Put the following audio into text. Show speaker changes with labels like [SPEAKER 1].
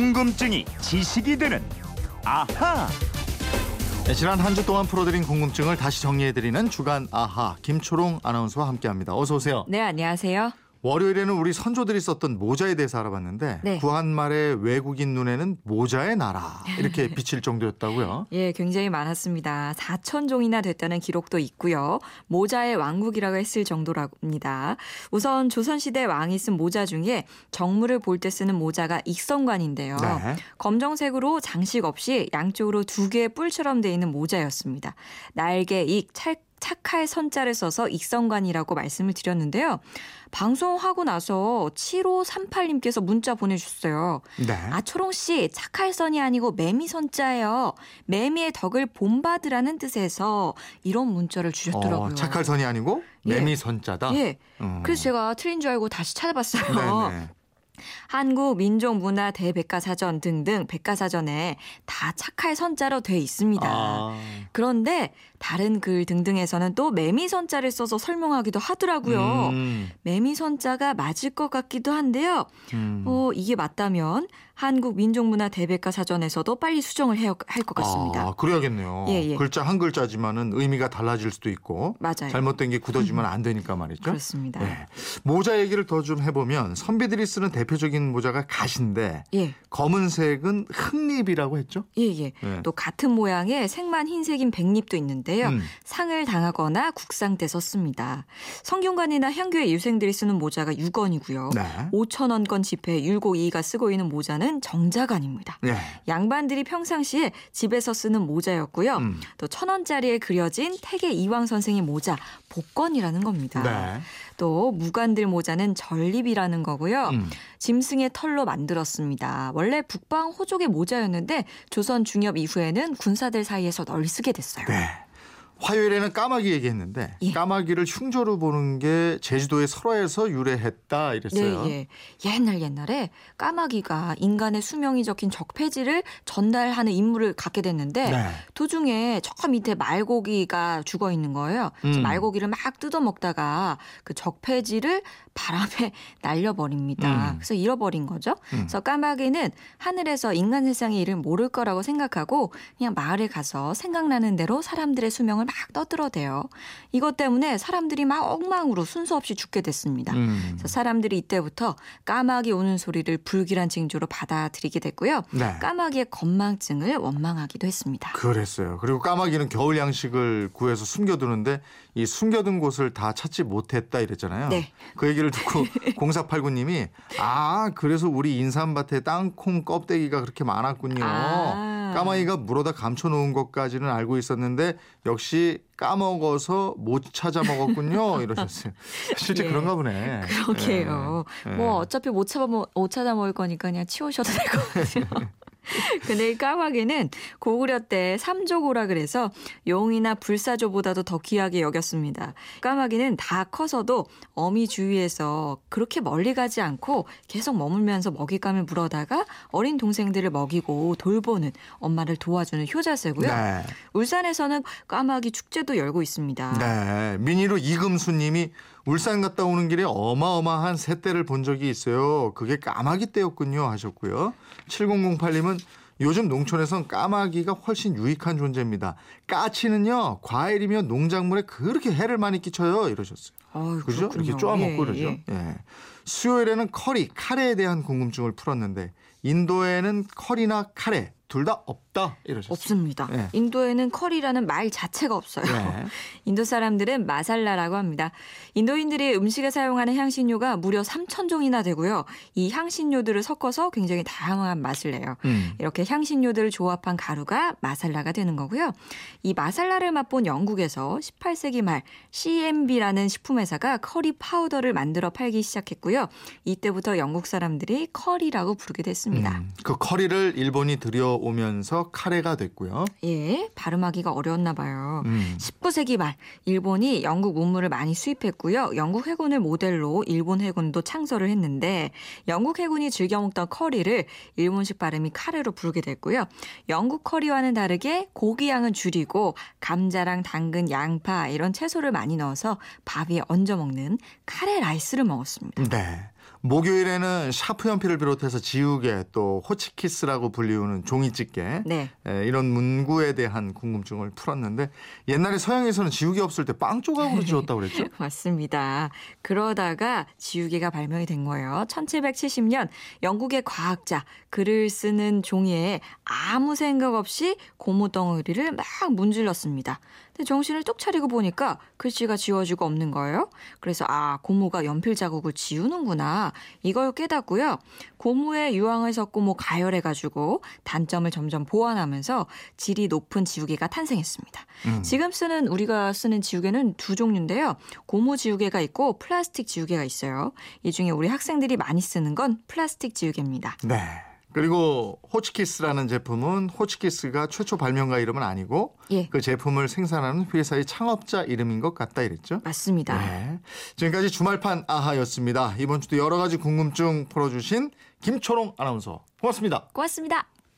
[SPEAKER 1] 궁금증이 지식이 되는 아하.
[SPEAKER 2] 네, 지난 한 주 동안 풀어드린 궁금증을 다시 정리해드리는 주간 아하 김초롱 아나운서와 함께합니다. 어서 오세요.
[SPEAKER 3] 네, 안녕하세요.
[SPEAKER 2] 월요일에는 우리 선조들이 썼던 모자에 대해서 알아봤는데
[SPEAKER 3] 네.
[SPEAKER 2] 구한말의 외국인 눈에는 모자의 나라 이렇게 비칠 정도였다고요.
[SPEAKER 3] 예, 굉장히 많았습니다. 4천 종이나 됐다는 기록도 있고요. 모자의 왕국이라고 했을 정도랍니다. 우선 조선시대 왕이 쓴 모자 중에 정무를 볼때 쓰는 모자가 익성관인데요.
[SPEAKER 2] 네.
[SPEAKER 3] 검정색으로 장식 없이 양쪽으로 두 개의 뿔처럼 돼 있는 모자였습니다. 날개 익 찰 착할 선자를 써서 익성관이라고 말씀을 드렸는데요. 방송하고 나서 7538님께서 문자 보내주셨어요.
[SPEAKER 2] 네.
[SPEAKER 3] 아, 초롱 씨, 착할 선이 아니고 매미 선자예요. 매미의 덕을 본받으라는 뜻에서 이런 문자를 주셨더라고요.
[SPEAKER 2] 어, 착할 선이 아니고
[SPEAKER 3] 예.
[SPEAKER 2] 매미선자다.
[SPEAKER 3] 예.
[SPEAKER 2] 음.
[SPEAKER 3] 그래서 제가 틀린 줄 알고 다시 찾아봤어요.
[SPEAKER 2] 네네.
[SPEAKER 3] 한국 민족 문화 대백과사전 등등 백과사전에 다 착할 선자로 돼 있습니다.
[SPEAKER 2] 아,
[SPEAKER 3] 그런데 다른 글 등등에서는 또 매미선자를 써서 설명하기도 하더라고요.
[SPEAKER 2] 음,
[SPEAKER 3] 매미선자가 맞을 것 같기도 한데요.
[SPEAKER 2] 음.
[SPEAKER 3] 어, 이게 맞다면 한국 민족문화 대백과 사전에서도 빨리 수정을 해야 할 것 같습니다.
[SPEAKER 2] 아, 그래야겠네요.
[SPEAKER 3] 예, 예.
[SPEAKER 2] 글자 한 글자지만은 의미가 달라질 수도 있고
[SPEAKER 3] 맞아요.
[SPEAKER 2] 잘못된 게 굳어지면 안 되니까 말이죠.
[SPEAKER 3] 그렇습니다.
[SPEAKER 2] 네. 모자 얘기를 더 좀 해보면 선비들이 쓰는 대표적인 모자가 가시인데
[SPEAKER 3] 예.
[SPEAKER 2] 검은색은 흑립이라고 했죠.
[SPEAKER 3] 예, 예.
[SPEAKER 2] 네.
[SPEAKER 3] 또 같은 모양의 색만 흰색인 백립도 있는데요.
[SPEAKER 2] 음.
[SPEAKER 3] 상을 당하거나 국상 때 썼습니다. 성균관이나 향교의 유생들이 쓰는 모자가 6원이고요.
[SPEAKER 2] 네.
[SPEAKER 3] 5천 원권 지폐 율곡 이가 쓰고 있는 모자는 정자관입니다.
[SPEAKER 2] 네.
[SPEAKER 3] 양반들이 평상시에 집에서 쓰는 모자였고요.
[SPEAKER 2] 음.
[SPEAKER 3] 또천 원짜리에 그려진 태계 이황 선생의 모자 복권이라는 겁니다.
[SPEAKER 2] 네.
[SPEAKER 3] 또 무관들 모자는 전립이라는 거고요.
[SPEAKER 2] 음.
[SPEAKER 3] 짐승의 털로 만들었습니다. 원래 북방 호족의 모자였는데 조선 중엽 이후에는 군사들 사이에서 널리 쓰게 됐어요.
[SPEAKER 2] 네. 화요일에는 까마귀 얘기했는데
[SPEAKER 3] 예.
[SPEAKER 2] 까마귀를 흉조로 보는 게 제주도의 설화에서 유래했다 이랬어요.
[SPEAKER 3] 네, 예. 옛날 옛날에 까마귀가 인간의 수명이 적힌 적폐지를 전달하는 임무를 갖게 됐는데
[SPEAKER 2] 네.
[SPEAKER 3] 도중에 저 밑에 말고기가 죽어 있는 거예요.
[SPEAKER 2] 음.
[SPEAKER 3] 말고기를 막 뜯어 먹다가 그 적폐지를 바람에 날려버립니다.
[SPEAKER 2] 음.
[SPEAKER 3] 그래서 잃어버린 거죠.
[SPEAKER 2] 음.
[SPEAKER 3] 그래서 까마귀는 하늘에서 인간 세상의 일을 모를 거라고 생각하고 그냥 마을에 가서 생각나는 대로 사람들의 수명을 막 떠들어대요. 이것 때문에 사람들이 막 엉망으로 순서 없이 죽게 됐습니다.
[SPEAKER 2] 음.
[SPEAKER 3] 사람들이 이때부터 까마귀 우는 소리를 불길한 징조로 받아들이게 됐고요.
[SPEAKER 2] 네.
[SPEAKER 3] 까마귀의 건망증을 원망하기도 했습니다.
[SPEAKER 2] 그랬어요. 그리고 까마귀는 겨울 양식을 구해서 숨겨두는데 이 숨겨둔 곳을 다 찾지 못했다 이랬잖아요.
[SPEAKER 3] 네.
[SPEAKER 2] 그 얘기를 듣고 0489님이 아 그래서 우리 인삼밭에 땅콩 껍데기가 그렇게 많았군요.
[SPEAKER 3] 아.
[SPEAKER 2] 까마귀가 물어다 감춰놓은 것까지는 알고 있었는데 역시 까먹어서 못 찾아 먹었군요. 이러셨어요. 실제
[SPEAKER 3] 예.
[SPEAKER 2] 그런가 보네.
[SPEAKER 3] 그러게요.
[SPEAKER 2] 예. 예.
[SPEAKER 3] 뭐 어차피 못 찾아 먹, 못 찾아 먹을 거니까 그냥 치우셔도 될 것 같아요. 근데 이 까마귀는 고구려 때 삼조고라 그래서 용이나 불사조보다도 더 귀하게 여겼습니다. 까마귀는 다 커서도 어미 주위에서 그렇게 멀리 가지 않고 계속 머물면서 먹잇감을 물어다가 어린 동생들을 먹이고 돌보는 엄마를 도와주는 효자새고요.
[SPEAKER 2] 네.
[SPEAKER 3] 울산에서는 까마귀 축제도 열고 있습니다.
[SPEAKER 2] 네. 미니로 이금수님이 울산 갔다 오는 길에 어마어마한 새떼를 본 적이 있어요. 그게 까마귀 떼였군요 하셨고요. 7008님은 요즘 농촌에선 까마귀가 훨씬 유익한 존재입니다. 까치는요 과일이며 농작물에 그렇게 해를 많이 끼쳐요 이러셨어요.
[SPEAKER 3] 어휴,
[SPEAKER 2] 그죠?
[SPEAKER 3] 그렇군요.
[SPEAKER 2] 이렇게 쪼아 먹고
[SPEAKER 3] 예,
[SPEAKER 2] 그러죠.
[SPEAKER 3] 예.
[SPEAKER 2] 예. 수요일에는 커리, 카레에 대한 궁금증을 풀었는데 인도에는 커리나 카레 둘 다 없다 이러셨어요.
[SPEAKER 3] 없습니다.
[SPEAKER 2] 예.
[SPEAKER 3] 인도에는 커리라는 말 자체가 없어요.
[SPEAKER 2] 네.
[SPEAKER 3] 인도 사람들은 마살라라고 합니다. 인도인들이 음식에 사용하는 향신료가 무려 3천 종이나 되고요. 이 향신료들을 섞어서 굉장히 다양한 맛을 내요.
[SPEAKER 2] 음.
[SPEAKER 3] 이렇게 향신료들을 조합한 가루가 마살라가 되는 거고요. 이 마살라를 맛본 영국에서 18세기 말 C&B라는 식품 회사가 커리 파우더를 만들어 팔기 시작했고요. 이때부터 영국 사람들이 커리라고 부르게 됐습니다.
[SPEAKER 2] 음, 그 커리를 일본이 들여 오면서 카레가 됐고요.
[SPEAKER 3] 예, 발음하기가 어려웠나 봐요.
[SPEAKER 2] 음.
[SPEAKER 3] 19세기 말 일본이 영국 문물을 많이 수입했고요. 영국 해군을 모델로 일본 해군도 창설을 했는데 영국 해군이 즐겨 먹던 커리를 일본식 발음이 카레로 부르게 됐고요. 영국 커리와는 다르게 고기 양은 줄이고 감자랑 당근, 양파 이런 채소를 많이 넣어서 밥 위에 얹어 먹는 카레 라이스를 먹었습니다.
[SPEAKER 2] 네. 목요일에는 샤프 연필을 비롯해서 지우개 또 호치키스라고 불리우는 종이집게
[SPEAKER 3] 네.
[SPEAKER 2] 에, 이런 문구에 대한 궁금증을 풀었는데 옛날에 서양에서는 지우개 없을 때 빵 조각으로 지웠다고 그랬죠?
[SPEAKER 3] 맞습니다. 그러다가 지우개가 발명이 된 거예요. 1770년 영국의 과학자 글을 쓰는 종이에 아무 생각 없이 고무 덩어리를 막 문질렀습니다. 근데 정신을 뚝 차리고 보니까 글씨가 지워지고 없는 거예요. 그래서 아 고무가 연필 자국을 지우는구나 이걸 깨닫고요. 고무에 유황을 섞고 뭐 가열해가지고 단점을 점점 보완하면서 질이 높은 지우개가 탄생했습니다.
[SPEAKER 2] 음.
[SPEAKER 3] 지금 쓰는 우리가 쓰는 지우개는 두 종류인데요. 고무 지우개가 있고 플라스틱 지우개가 있어요. 이 중에 우리 학생들이 많이 쓰는 건 플라스틱 지우개입니다.
[SPEAKER 2] 네. 그리고 호치키스라는 제품은 호치키스가 최초 발명가 이름은 아니고
[SPEAKER 3] 예.
[SPEAKER 2] 그 제품을 생산하는 회사의 창업자 이름인 것 같다 이랬죠?
[SPEAKER 3] 맞습니다.
[SPEAKER 2] 네. 지금까지 주말판 아하였습니다. 이번 주도 여러 가지 궁금증 풀어주신 김초롱 아나운서 고맙습니다.
[SPEAKER 3] 고맙습니다.